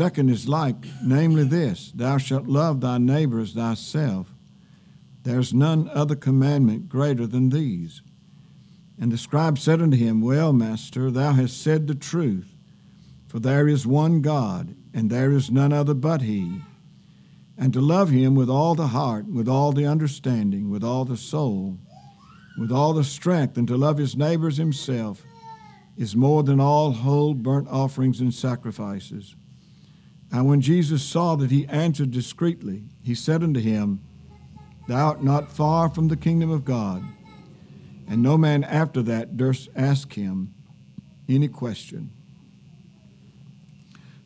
second is like, namely this Thou shalt love thy neighbor as thyself. There's none other commandment greater than these. And the scribe said unto him, Well, master, thou hast said the truth, for there is one God, and there is none other but he. And to love him with all the heart, with all the understanding, with all the soul, with all the strength, and to love his neighbors himself is more than all whole burnt offerings and sacrifices. And when Jesus saw that he answered discreetly, he said unto him, Thou art not far from the kingdom of God. And no man after that durst ask him any question.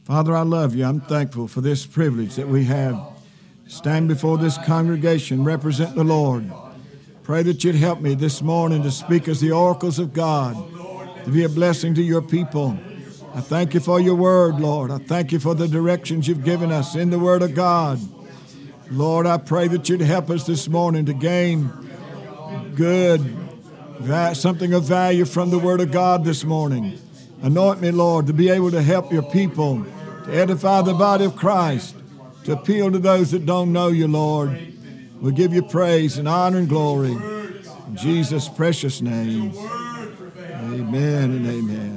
Father, I love you. I'm thankful for this privilege that we have stand before this congregation, represent the Lord. Pray that you'd help me this morning to speak as the oracles of God, to be a blessing to your people. I thank you for your word, Lord. I thank you for the directions you've given us in the word of God. Lord, I pray that you'd help us this morning to gain good, something of value from the word of God this morning. Anoint me, Lord, to be able to help your people, to edify the body of Christ, to appeal to those that don't know you, Lord. We give you praise and honor and glory. In Jesus' precious name. Amen and amen.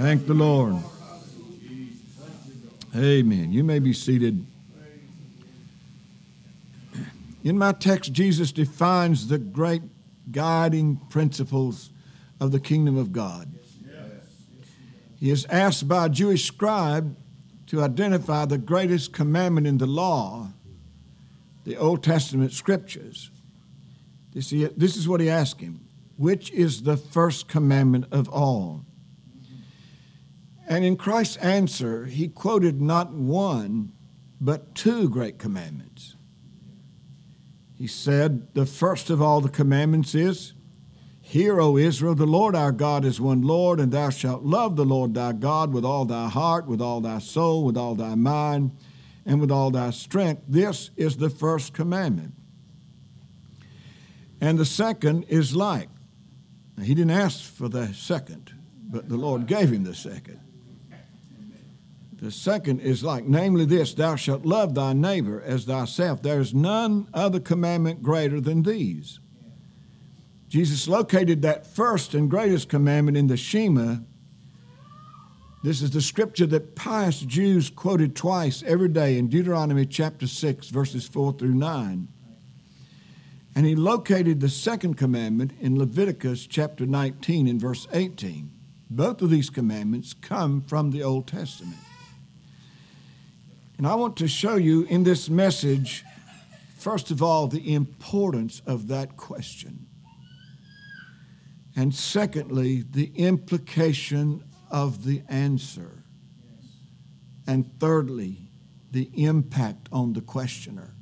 Thank the Lord. Amen. You may be seated. In my text, Jesus defines the great guiding principles of the kingdom of God. He is asked by a Jewish scribe to identify the greatest commandment in the law, the Old Testament scriptures. This is what he asked him Which is the first commandment of all? And in Christ's answer, he quoted not one, but two great commandments. He said, The first of all the commandments is, Hear, O Israel, the Lord our God is one Lord, and thou shalt love the Lord thy God with all thy heart, with all thy soul, with all thy mind, and with all thy strength. This is the first commandment. And the second is like. Now, he didn't ask for the second, but the Lord gave him the second. The second is like, namely this Thou shalt love thy neighbor as thyself. There is none other commandment greater than these. Jesus located that first and greatest commandment in the Shema. This is the scripture that pious Jews quoted twice every day in Deuteronomy chapter 6, verses 4 through 9. And he located the second commandment in Leviticus chapter 19 in verse 18. Both of these commandments come from the Old Testament. And I want to show you in this message, first of all, the importance of that question. And secondly, the implication of the answer. And thirdly, the impact on the questioner.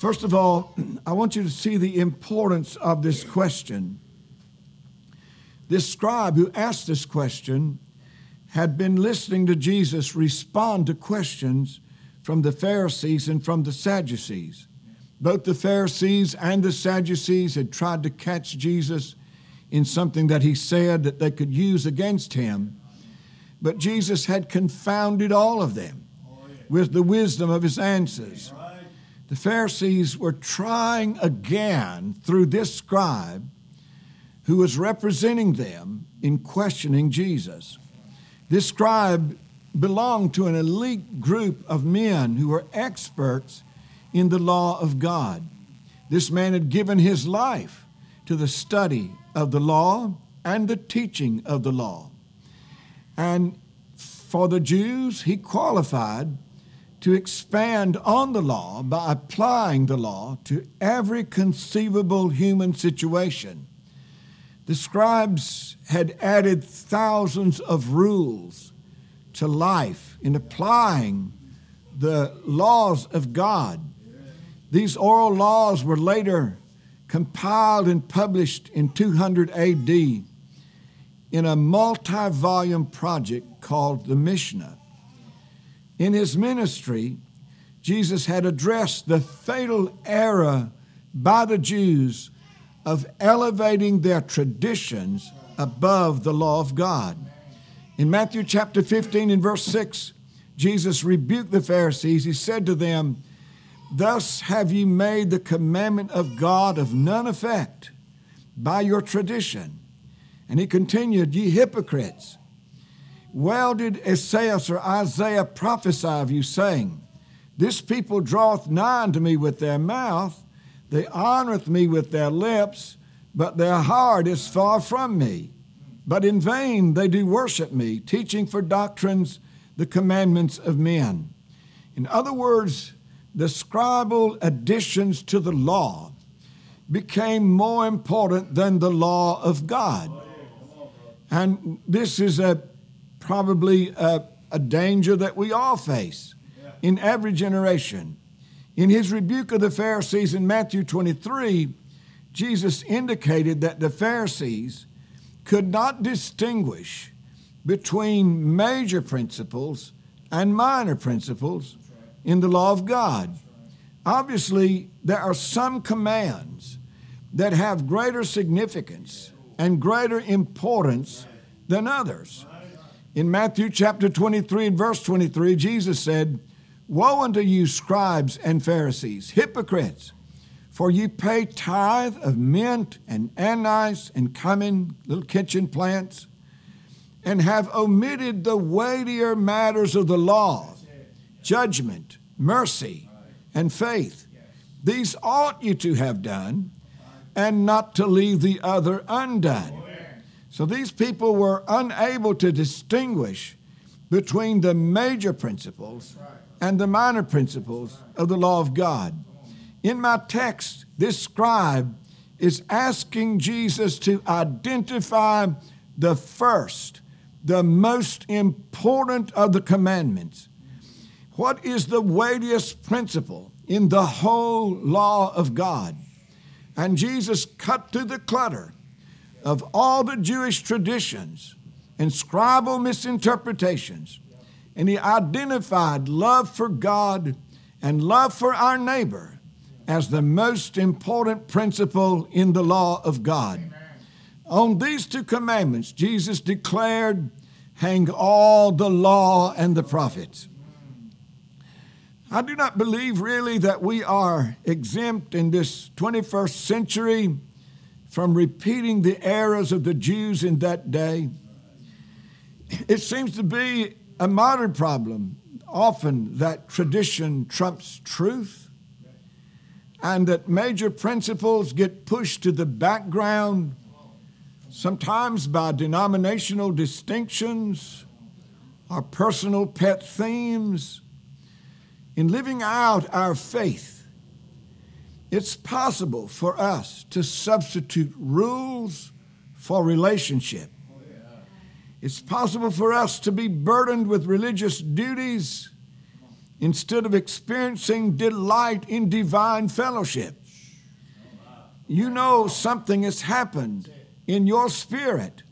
First of all, I want you to see the importance of this question. This scribe who asked this question had been listening to Jesus respond to questions from the Pharisees and from the Sadducees. Both the Pharisees and the Sadducees had tried to catch Jesus in something that he said that they could use against him. But Jesus had confounded all of them with the wisdom of his answers. The Pharisees were trying again through this scribe who was representing them in questioning Jesus. This scribe belonged to an elite group of men who were experts in the law of God. This man had given his life to the study of the law and the teaching of the law. And for the Jews, he qualified to expand on the law by applying the law to every conceivable human situation. The scribes had added thousands of rules to life in applying the laws of God. These oral laws were later compiled and published in 200 AD in a multi volume project called the Mishnah. In his ministry, Jesus had addressed the fatal error by the Jews of elevating their traditions above the law of God. In Matthew chapter 15 and verse 6, Jesus rebuked the Pharisees. He said to them, Thus have ye made the commandment of God of none effect by your tradition. And he continued, Ye hypocrites, well did Esaias or Isaiah prophesy of you, saying, This people draweth nigh unto me with their mouth, they honoreth me with their lips, but their heart is far from me. But in vain they do worship me, teaching for doctrines the commandments of men. In other words, the scribal additions to the law became more important than the law of God. And this is a probably a, a danger that we all face in every generation. In his rebuke of the Pharisees in Matthew 23, Jesus indicated that the Pharisees could not distinguish between major principles and minor principles in the law of God. Obviously, there are some commands that have greater significance and greater importance than others. In Matthew chapter 23 and verse 23, Jesus said, Woe unto you, scribes and Pharisees, hypocrites! For ye pay tithe of mint and anise and cumin, little kitchen plants, and have omitted the weightier matters of the law, judgment, mercy, and faith. These ought you to have done, and not to leave the other undone. So these people were unable to distinguish between the major principles and the minor principles of the law of God. In my text, this scribe is asking Jesus to identify the first, the most important of the commandments. What is the weightiest principle in the whole law of God? And Jesus cut through the clutter of all the Jewish traditions and scribal misinterpretations. And he identified love for God and love for our neighbor as the most important principle in the law of God. Amen. On these two commandments, Jesus declared, Hang all the law and the prophets. I do not believe really that we are exempt in this 21st century from repeating the errors of the Jews in that day. It seems to be a modern problem often that tradition trumps truth and that major principles get pushed to the background, sometimes by denominational distinctions or personal pet themes. In living out our faith, it's possible for us to substitute rules for relationship. It's possible for us to be burdened with religious duties instead of experiencing delight in divine fellowship. You know something has happened in your spirit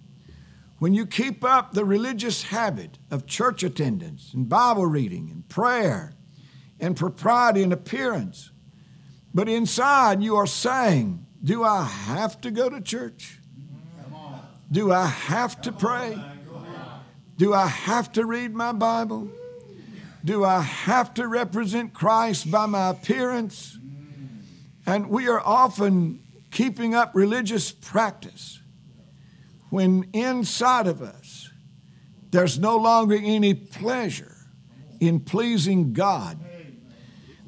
when you keep up the religious habit of church attendance and Bible reading and prayer and propriety and appearance but inside, you are saying, Do I have to go to church? Do I have to pray? Do I have to read my Bible? Do I have to represent Christ by my appearance? And we are often keeping up religious practice when inside of us there's no longer any pleasure in pleasing God.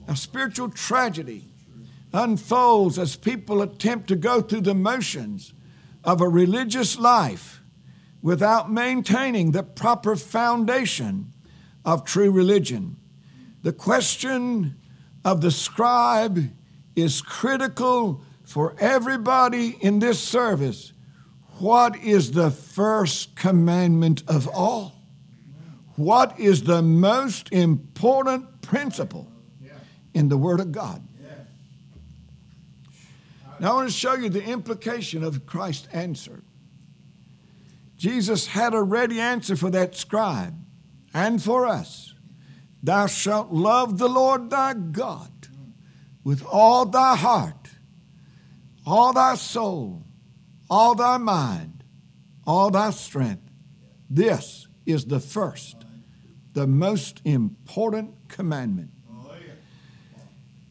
A spiritual tragedy unfolds as people attempt to go through the motions of a religious life without maintaining the proper foundation of true religion. The question of the scribe is critical for everybody in this service. What is the first commandment of all? What is the most important principle in the Word of God? Now, I want to show you the implication of Christ's answer. Jesus had a ready answer for that scribe and for us. Thou shalt love the Lord thy God with all thy heart, all thy soul, all thy mind, all thy strength. This is the first, the most important commandment.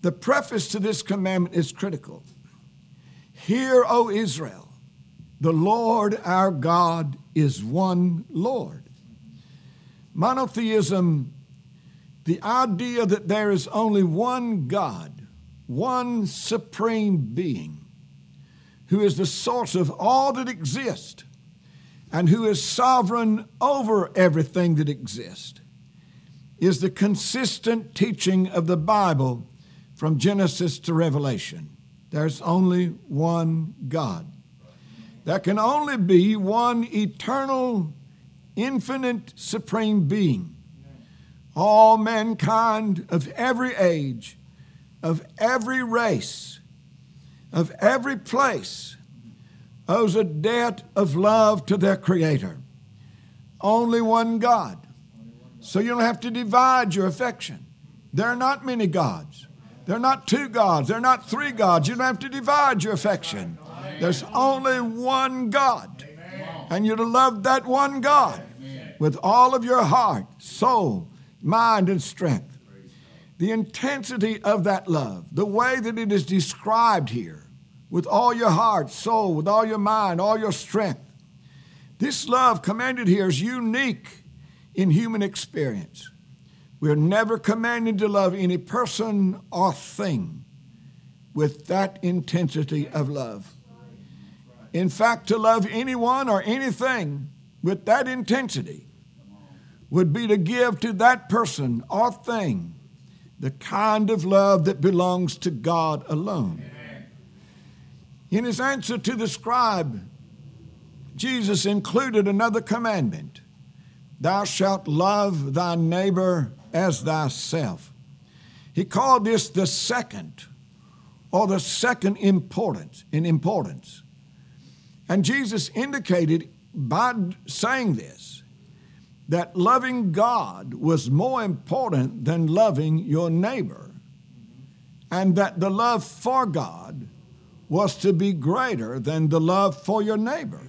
The preface to this commandment is critical. Hear, O Israel, the Lord our God is one Lord. Monotheism, the idea that there is only one God, one supreme being, who is the source of all that exists and who is sovereign over everything that exists, is the consistent teaching of the Bible from Genesis to Revelation. There's only one God. There can only be one eternal, infinite, supreme being. All mankind of every age, of every race, of every place owes a debt of love to their Creator. Only one God. So you don't have to divide your affection. There are not many gods. There are not two gods. There are not three gods. You don't have to divide your affection. There's only one God. And you're to love that one God with all of your heart, soul, mind, and strength. The intensity of that love, the way that it is described here, with all your heart, soul, with all your mind, all your strength. This love commanded here is unique in human experience. We're never commanded to love any person or thing with that intensity of love. In fact, to love anyone or anything with that intensity would be to give to that person or thing the kind of love that belongs to God alone. In his answer to the scribe, Jesus included another commandment Thou shalt love thy neighbor as thyself. He called this the second or the second importance in importance. And Jesus indicated by saying this that loving God was more important than loving your neighbor, and that the love for God was to be greater than the love for your neighbor.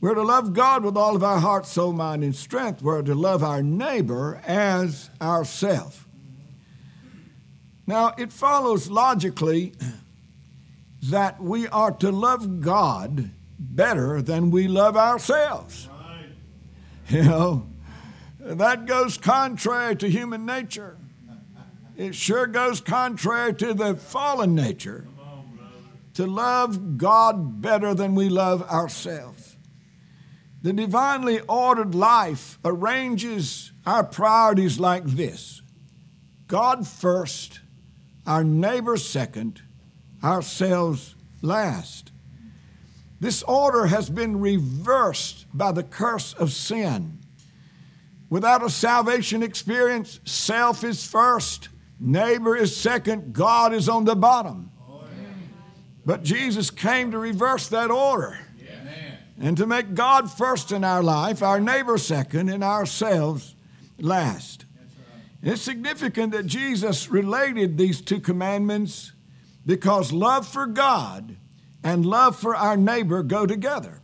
We're to love God with all of our heart, soul, mind, and strength. We're to love our neighbor as ourself. Now, it follows logically that we are to love God better than we love ourselves. You know, that goes contrary to human nature. It sure goes contrary to the fallen nature to love God better than we love ourselves. The divinely ordered life arranges our priorities like this God first, our neighbor second, ourselves last. This order has been reversed by the curse of sin. Without a salvation experience, self is first, neighbor is second, God is on the bottom. But Jesus came to reverse that order and to make God first in our life, our neighbor second, and ourselves last. It's significant that Jesus related these two commandments because love for God and love for our neighbor go together.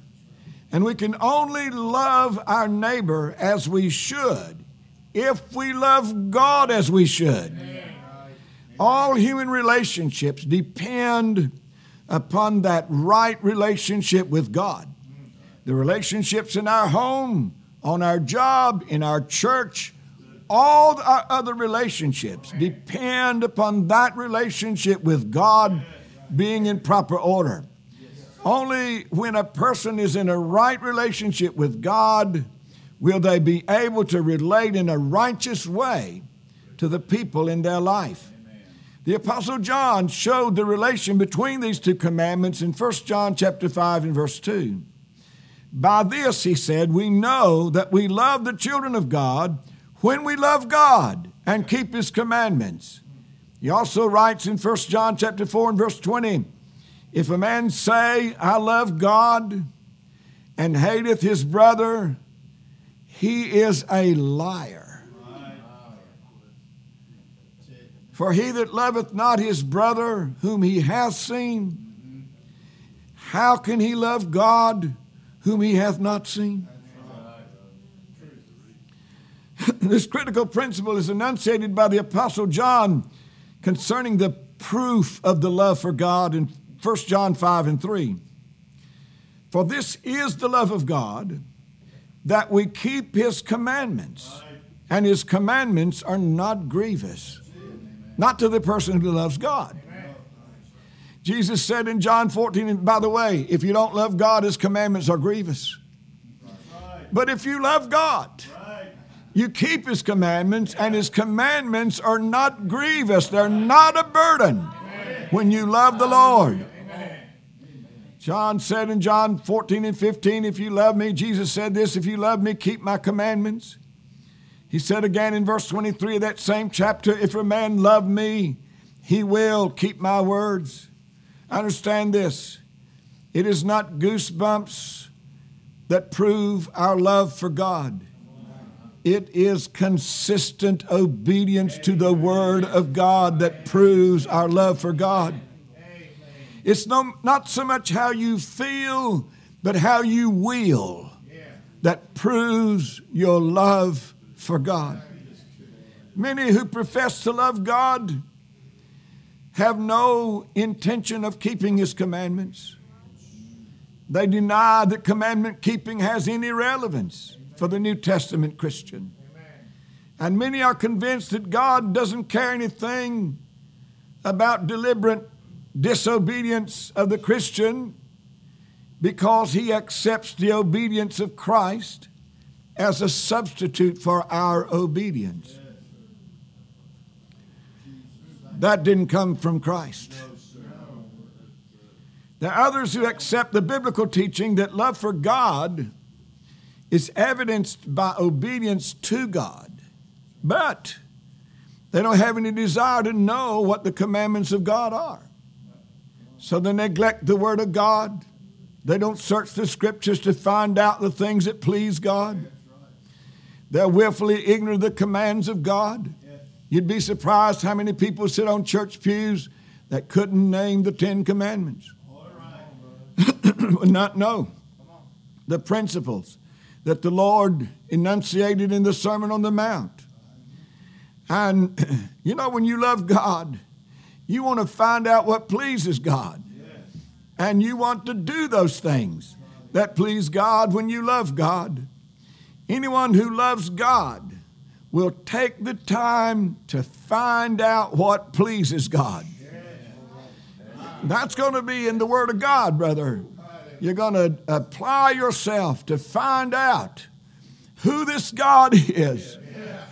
And we can only love our neighbor as we should if we love God as we should. All human relationships depend upon that right relationship with God the relationships in our home, on our job, in our church, all our other relationships depend upon that relationship with God being in proper order. Only when a person is in a right relationship with God will they be able to relate in a righteous way to the people in their life. The apostle John showed the relation between these two commandments in 1 John chapter 5 and verse 2. By this, he said, we know that we love the children of God when we love God and keep his commandments. He also writes in 1 John chapter 4 and verse 20, if a man say, I love God and hateth his brother, he is a liar. For he that loveth not his brother whom he hath seen, how can he love God whom he hath not seen? this critical principle is enunciated by the Apostle John concerning the proof of the love for God in 1 John 5 and 3. For this is the love of God, that we keep his commandments, and his commandments are not grievous, not to the person who loves God. Jesus said in John 14, and by the way, if you don't love God, his commandments are grievous. But if you love God, you keep his commandments, and his commandments are not grievous. They're not a burden when you love the Lord. John said in John 14 and 15, If you love me, Jesus said this, if you love me, keep my commandments. He said again in verse 23 of that same chapter, If a man love me, he will keep my words. Understand this it is not goosebumps that prove our love for God. It is consistent obedience to the Word of God that proves our love for God. It's no, not so much how you feel, but how you will that proves your love for God. Many who profess to love God have no intention of keeping His commandments. They deny that commandment keeping has any relevance for the New Testament Christian. And many are convinced that God doesn't care anything about deliberate disobedience of the Christian because he accepts the obedience of Christ as a substitute for our obedience. That didn't come from Christ. There are others who accept the biblical teaching that love for God is evidenced by obedience to God, but they don't have any desire to know what the commandments of God are. So they neglect the Word of God. They don't search the Scriptures to find out the things that please God. They're willfully ignorant of the commands of God. You'd be surprised how many people sit on church pews that couldn't name the Ten Commandments. Not know the principles that the Lord enunciated in the Sermon on the Mount. And you know, when you love God, you want to find out what pleases God. And you want to do those things that please God when you love God. Anyone who loves God will take the time to find out what pleases God. That's going to be in the Word of God, brother. You're going to apply yourself to find out who this God is.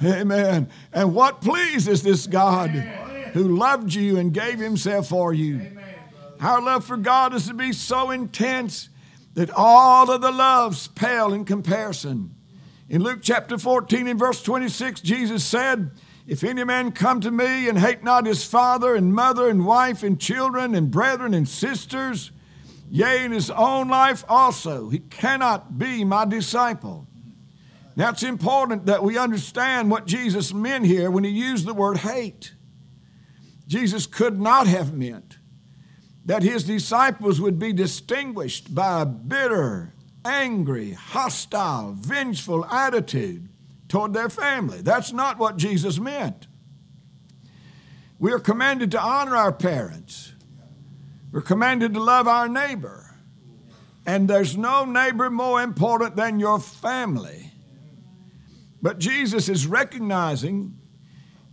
Amen. And what pleases this God who loved you and gave himself for you. Our love for God is to be so intense that all of the loves pale in comparison. In Luke chapter 14 and verse 26, Jesus said, If any man come to me and hate not his father and mother and wife and children and brethren and sisters, yea, in his own life also, he cannot be my disciple. Now it's important that we understand what Jesus meant here when he used the word hate. Jesus could not have meant that his disciples would be distinguished by a bitter, angry, hostile, vengeful attitude toward their family. That's not what Jesus meant. We are commanded to honor our parents. We're commanded to love our neighbor. And there's no neighbor more important than your family. But Jesus is recognizing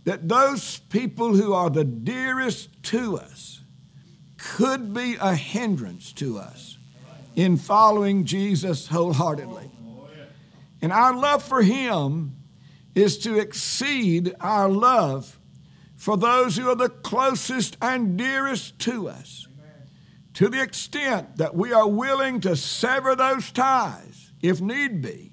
that those people who are the dearest to us could be a hindrance to us in following Jesus wholeheartedly. And our love for Him is to exceed our love for those who are the closest and dearest to us, to the extent that we are willing to sever those ties, if need be,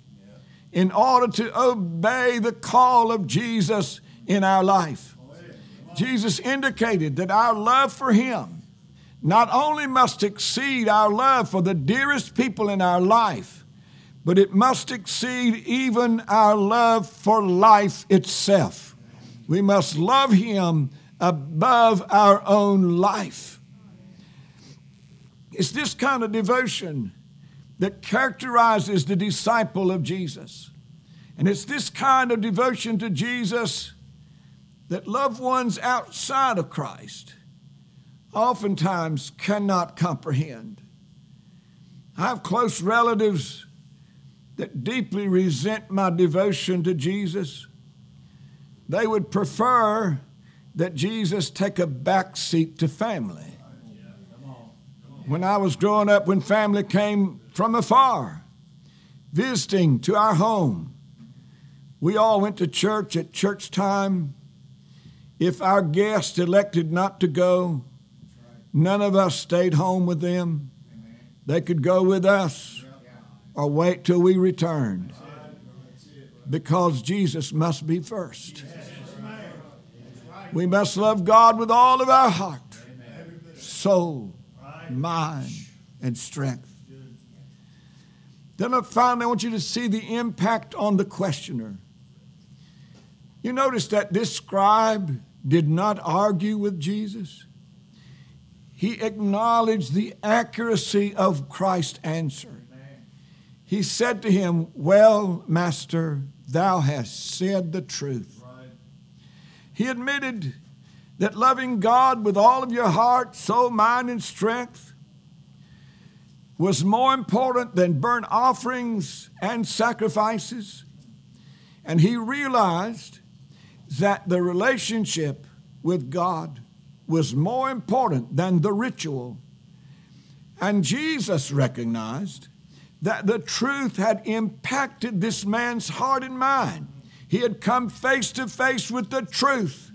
in order to obey the call of Jesus in our life. Jesus indicated that our love for Him not only must exceed our love for the dearest people in our life, but it must exceed even our love for life itself. We must love Him above our own life. It's this kind of devotion that characterizes the disciple of Jesus. And it's this kind of devotion to Jesus that loved ones outside of Christ oftentimes cannot comprehend. I have close relatives that deeply resent my devotion to Jesus. They would prefer that Jesus take a back seat to family. When I was growing up, when family came from afar, visiting to our home, we all went to church at church time. If our guests elected not to go, none of us stayed home with them. They could go with us or wait till we returned because Jesus must be first. We must love God with all of our heart, soul, mind, and strength. Then finally, I want you to see the impact on the questioner. You notice that this scribe did not argue with Jesus. He acknowledged the accuracy of Christ's answer. He said to him, Well, Master, thou hast said the truth. He admitted that loving God with all of your heart, soul, mind, and strength was more important than burnt offerings and sacrifices. And he realized that the relationship with God was more important than the ritual. And Jesus recognized that the truth had impacted this man's heart and mind. He had come face to face with the truth,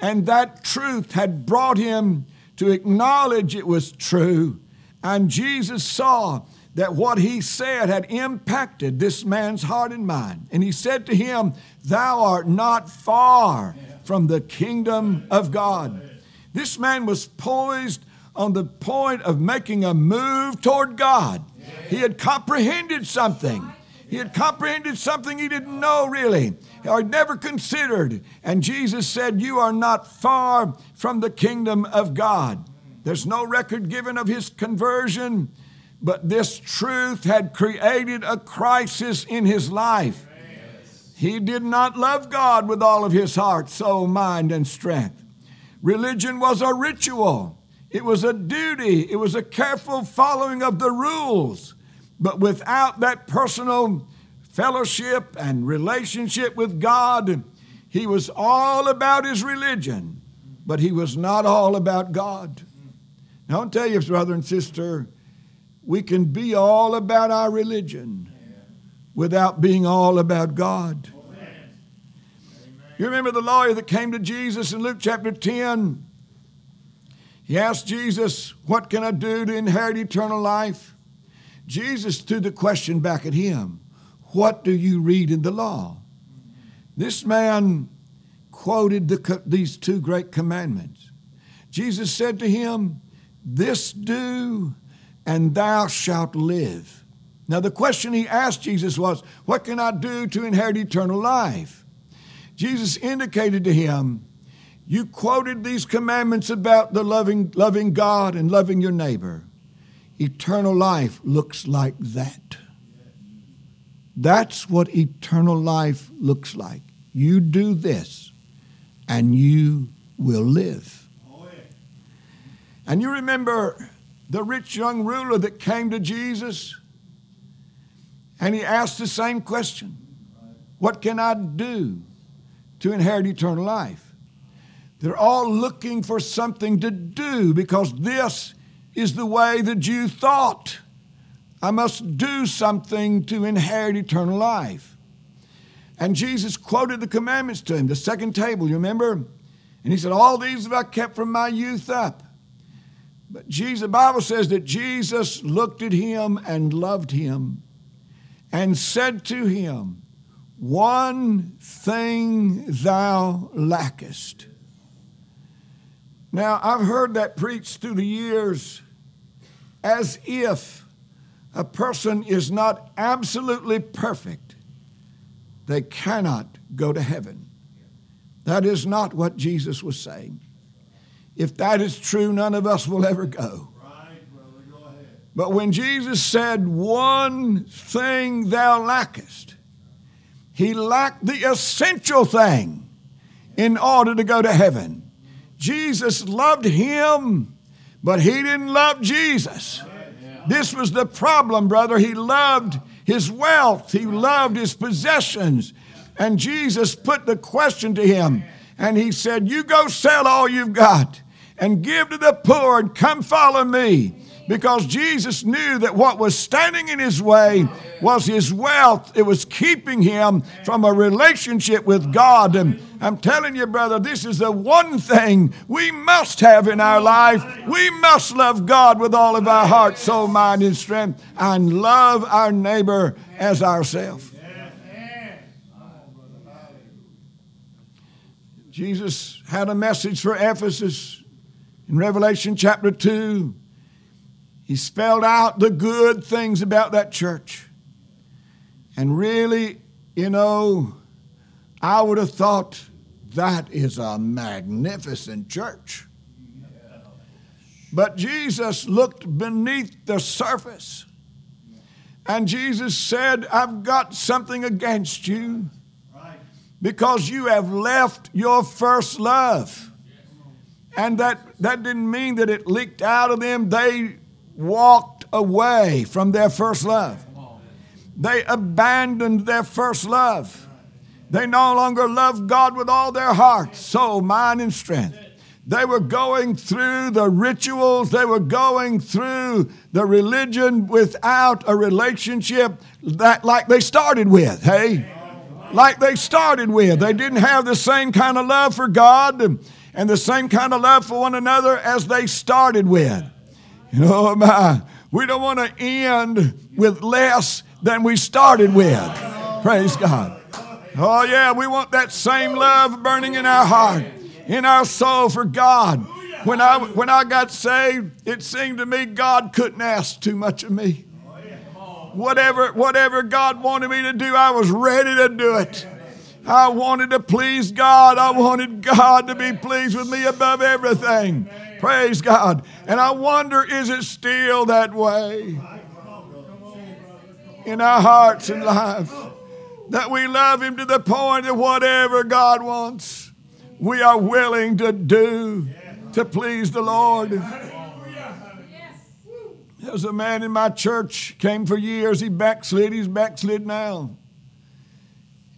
and that truth had brought him to acknowledge it was true. And Jesus saw that what he said had impacted this man's heart and mind. And he said to him, Thou art not far from the kingdom of God. This man was poised on the point of making a move toward God. He had comprehended something. He had comprehended something he didn't know really or never considered. And Jesus said, You are not far from the kingdom of God. There's no record given of his conversion, but this truth had created a crisis in his life. He did not love God with all of his heart, soul, mind, and strength. Religion was a ritual, it was a duty, it was a careful following of the rules. But without that personal fellowship and relationship with God, he was all about his religion, but he was not all about God. Now, I'll tell you, brother and sister, we can be all about our religion without being all about God. You remember the lawyer that came to Jesus in Luke chapter 10? He asked Jesus, What can I do to inherit eternal life? Jesus threw the question back at him What do you read in the law? This man quoted the, these two great commandments. Jesus said to him, This do, and thou shalt live. Now, the question he asked Jesus was, What can I do to inherit eternal life? Jesus indicated to him, You quoted these commandments about the loving, loving God and loving your neighbor. Eternal life looks like that. That's what eternal life looks like. You do this, and you will live. And you remember the rich young ruler that came to Jesus, and he asked the same question What can I do to inherit eternal life? They're all looking for something to do because this is the way the Jew thought. I must do something to inherit eternal life. And Jesus quoted the commandments to him, the second table, you remember? And he said, All these have I kept from my youth up. But Jesus, the Bible says that Jesus looked at him and loved him and said to him, One thing thou lackest. Now, I've heard that preached through the years as if a person is not absolutely perfect, they cannot go to heaven. That is not what Jesus was saying. If that is true, none of us will ever go. But when Jesus said, One thing thou lackest, he lacked the essential thing in order to go to heaven. Jesus loved him, but he didn't love Jesus. This was the problem, brother. He loved his wealth, he loved his possessions. And Jesus put the question to him, and he said, You go sell all you've got and give to the poor and come follow me because Jesus knew that what was standing in his way was his wealth. It was keeping him from a relationship with God. And I'm telling you, brother, this is the one thing we must have in our life. We must love God with all of our heart, soul, mind, and strength, and love our neighbor as ourselves. Jesus had a message for Ephesus in Revelation chapter 2. He spelled out the good things about that church. And really, you know, I would have thought that is a magnificent church. But Jesus looked beneath the surface. And Jesus said, I've got something against you because you have left your first love. And that, that didn't mean that it leaked out of them. They walked away from their first love. They abandoned their first love. They no longer loved God with all their heart, soul, mind, and strength. They were going through the rituals, they were going through the religion without a relationship that like they started with, hey? Like they started with. They didn't have the same kind of love for God and the same kind of love for one another as they started with. You know, my, we don't want to end with less than we started with. Praise God. Oh, yeah, we want that same love burning in our heart, in our soul for God. When I, when I got saved, it seemed to me God couldn't ask too much of me. Whatever, whatever God wanted me to do, I was ready to do it. I wanted to please God. I wanted God to be pleased with me above everything. Praise God. And I wonder, is it still that way in our hearts and lives? That we love Him to the point that whatever God wants, we are willing to do to please the Lord. There's a man in my church, came for years, he backslid, he's backslid now.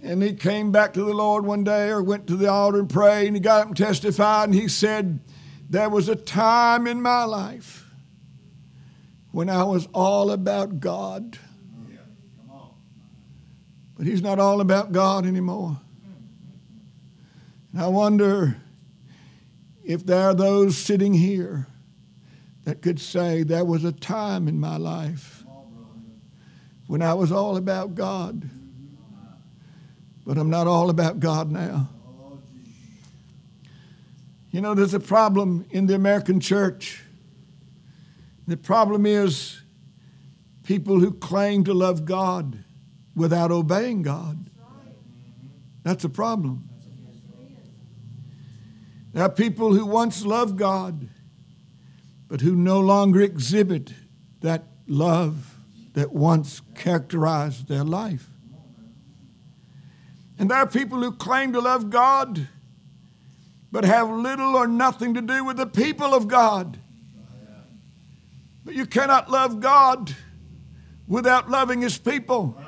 And he came back to the Lord one day or went to the altar and prayed, and he got up and testified, and he said, there was a time in my life when I was all about God. But He's not all about God anymore. And I wonder if there are those sitting here that could say, There was a time in my life when I was all about God, but I'm not all about God now. You know, there's a problem in the American church. The problem is people who claim to love God without obeying God. That's a problem. There are people who once loved God, but who no longer exhibit that love that once characterized their life. And there are people who claim to love God but have little or nothing to do with the people of God. But you cannot love God without loving His people.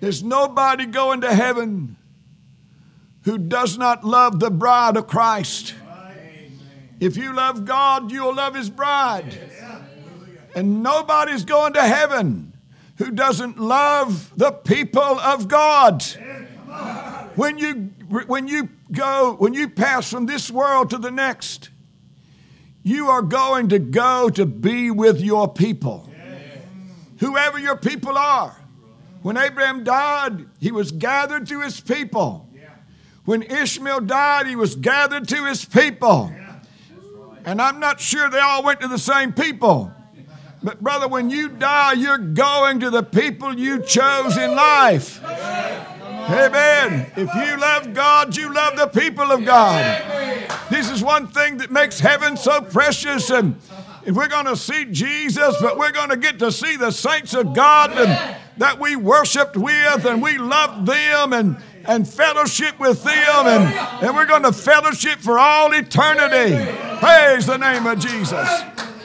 There's nobody going to heaven who does not love the bride of Christ. If you love God, you'll love His bride. And nobody's going to heaven who doesn't love the people of God. When you, when you go, when you pass from this world to the next, you are going to go to be with your people. Whoever your people are. When Abraham died, he was gathered to his people. When Ishmael died, he was gathered to his people. And I'm not sure they all went to the same people. But, brother, when you die, you're going to the people you chose in life. Amen. If you love God, you love the people of God. This is one thing that makes heaven so precious. And if we're going to see Jesus, but we're going to get to see the saints of God, and that we worshiped with and we loved them and, and fellowship with them and, and we're going to fellowship for all eternity. Praise the name of Jesus.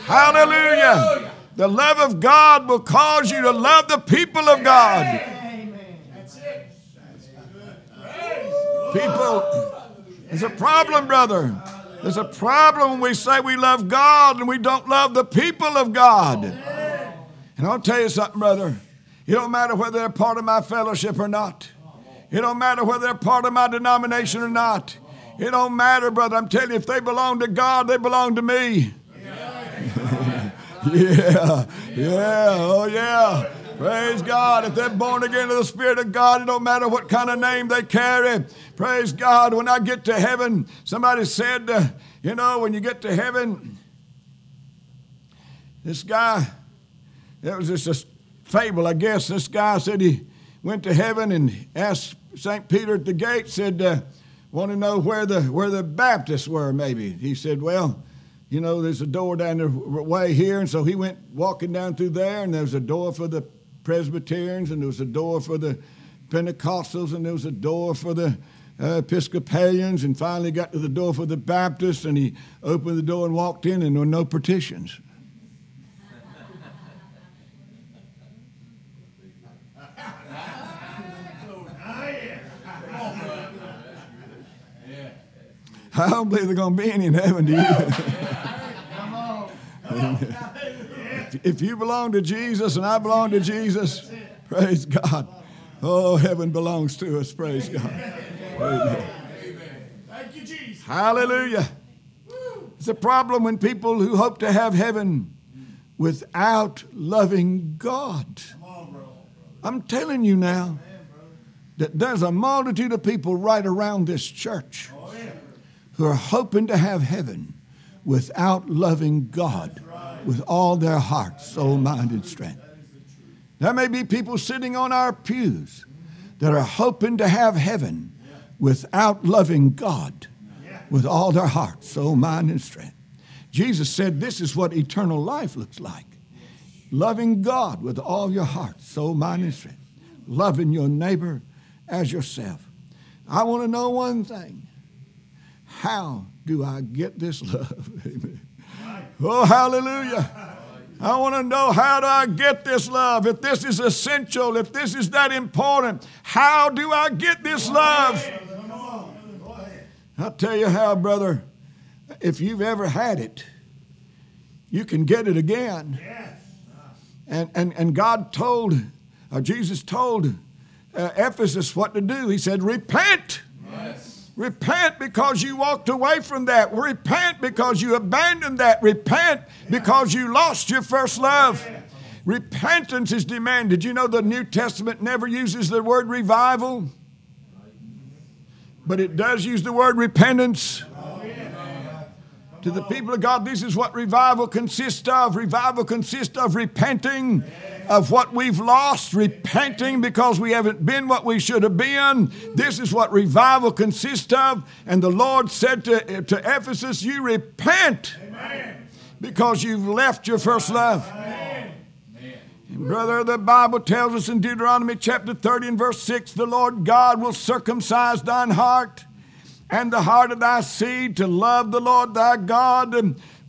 Hallelujah. The love of God will cause you to love the people of God. Amen. That's it. People, there's a problem, brother. There's a problem when we say we love God and we don't love the people of God. And I'll tell you something, brother. It don't matter whether they're part of my fellowship or not. It don't matter whether they're part of my denomination or not. It don't matter, brother. I'm telling you, if they belong to God, they belong to me. yeah, yeah, oh yeah. Praise God. If they're born again to the Spirit of God, it don't matter what kind of name they carry. Praise God. When I get to heaven, somebody said, uh, you know, when you get to heaven, this guy, that was just a fable, I guess. This guy said he went to heaven and asked St. Peter at the gate, said, uh, want to know where the, where the Baptists were, maybe. He said, well, you know, there's a door down the way here. And so he went walking down through there, and there was a door for the Presbyterians, and there was a door for the Pentecostals, and there was a door for the uh, Episcopalians, and finally got to the door for the Baptists, and he opened the door and walked in, and there were no partitions. I don't believe there's going to be any in heaven, do you? Come on! if you belong to Jesus and I belong to Jesus, praise God. Oh, heaven belongs to us. Praise God. Amen. Thank you, Jesus. Hallelujah. It's a problem when people who hope to have heaven without loving God. I'm telling you now that there's a multitude of people right around this church who are hoping to have heaven without loving God with all their heart, soul, mind, and strength. There may be people sitting on our pews that are hoping to have heaven without loving God with all their heart, soul, mind, and strength. Jesus said, This is what eternal life looks like loving God with all your heart, soul, mind, and strength, loving your neighbor as yourself. I want to know one thing how do I get this love? Amen. Oh, hallelujah. I want to know how do I get this love? If this is essential, if this is that important, how do I get this love? I'll tell you how, brother. If you've ever had it, you can get it again. And, and, and God told, or uh, Jesus told uh, Ephesus what to do. He said, Repent. Repent because you walked away from that. Repent because you abandoned that. Repent because you lost your first love. Repentance is demanded. You know the New Testament never uses the word revival, but it does use the word repentance. To the people of God, this is what revival consists of. Revival consists of repenting of what we've lost, repenting because we haven't been what we should have been. This is what revival consists of. And the Lord said to, to Ephesus, You repent Amen. because you've left your first love. And brother, the Bible tells us in Deuteronomy chapter 30 and verse 6 the Lord God will circumcise thine heart and the heart of thy seed to love the Lord thy God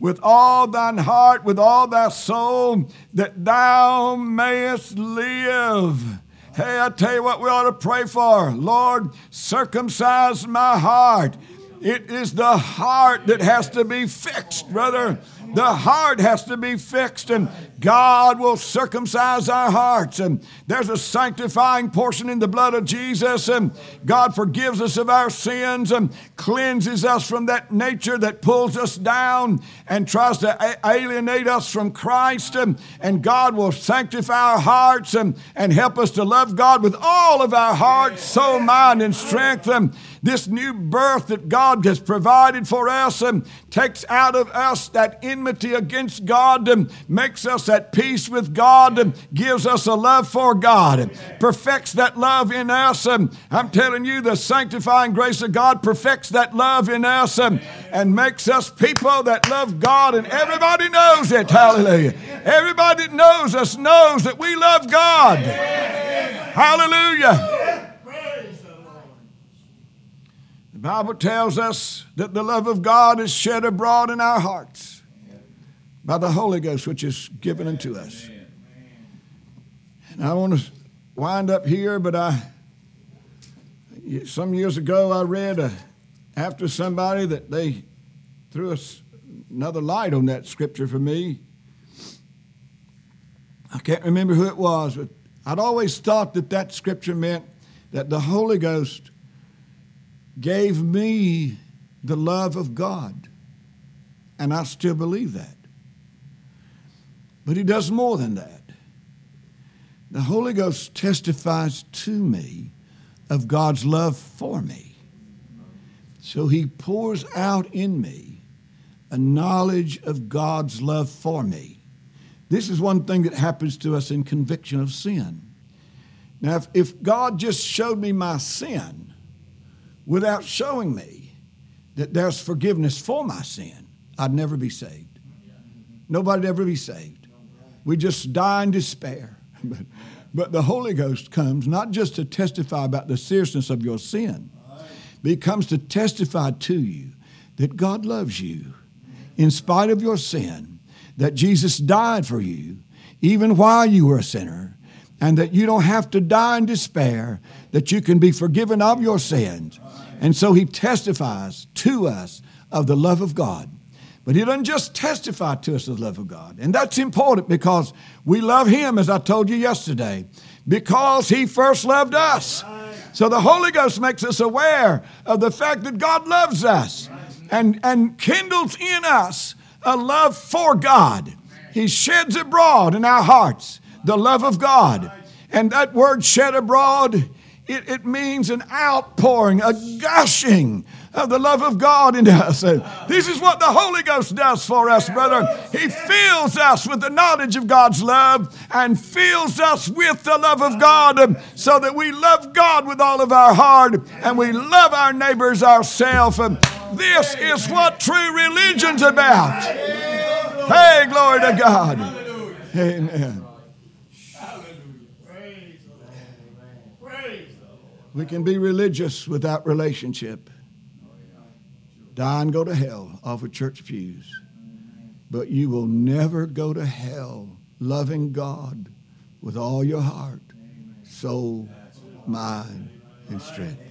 with all thine heart, with all thy soul, that thou mayest live. Hey, I tell you what we ought to pray for. Lord, circumcise my heart. It is the heart that has to be fixed, brother. The heart has to be fixed, and God will circumcise our hearts. And there's a sanctifying portion in the blood of Jesus, and God forgives us of our sins and cleanses us from that nature that pulls us down and tries to alienate us from Christ. And, and God will sanctify our hearts and, and help us to love God with all of our heart, soul, mind, and strength. And this new birth that God has provided for us and takes out of us that in enmity against God, makes us at peace with God, gives us a love for God, perfects that love in us. I'm telling you, the sanctifying grace of God perfects that love in us and makes us people that love God, and everybody knows it. Hallelujah. Everybody that knows us knows that we love God. Hallelujah. The Bible tells us that the love of God is shed abroad in our hearts by the Holy Ghost, which is given unto us. And I want to wind up here, but I, some years ago, I read a, after somebody that they threw us another light on that scripture for me. I can't remember who it was, but I'd always thought that that scripture meant that the Holy Ghost gave me the love of God. And I still believe that. But He does more than that. The Holy Ghost testifies to me of God's love for me. So He pours out in me a knowledge of God's love for me. This is one thing that happens to us in conviction of sin. Now, if, if God just showed me my sin without showing me that there's forgiveness for my sin, I'd never be saved. Nobody'd ever be saved. We just die in despair. but the Holy Ghost comes not just to testify about the seriousness of your sin, but He comes to testify to you that God loves you in spite of your sin that Jesus died for you, even while you were a sinner, and that you don't have to die in despair, that you can be forgiven of your sins. And so he testifies to us of the love of God. But he doesn't just testify to us of the love of God. And that's important because we love him, as I told you yesterday, because he first loved us. So the Holy Ghost makes us aware of the fact that God loves us and, and kindles in us a love for God. He sheds abroad in our hearts the love of God. And that word shed abroad, it, it means an outpouring, a gushing of the love of God into us. And this is what the Holy Ghost does for us, brother. He fills us with the knowledge of God's love and fills us with the love of God um, so that we love God with all of our heart and we love our neighbors ourselves. Um, this is what true religion's about. Hey, glory to God. Amen. We can be religious without relationship. Die and go to hell off of church pews. But you will never go to hell loving God with all your heart, soul, mind, and strength.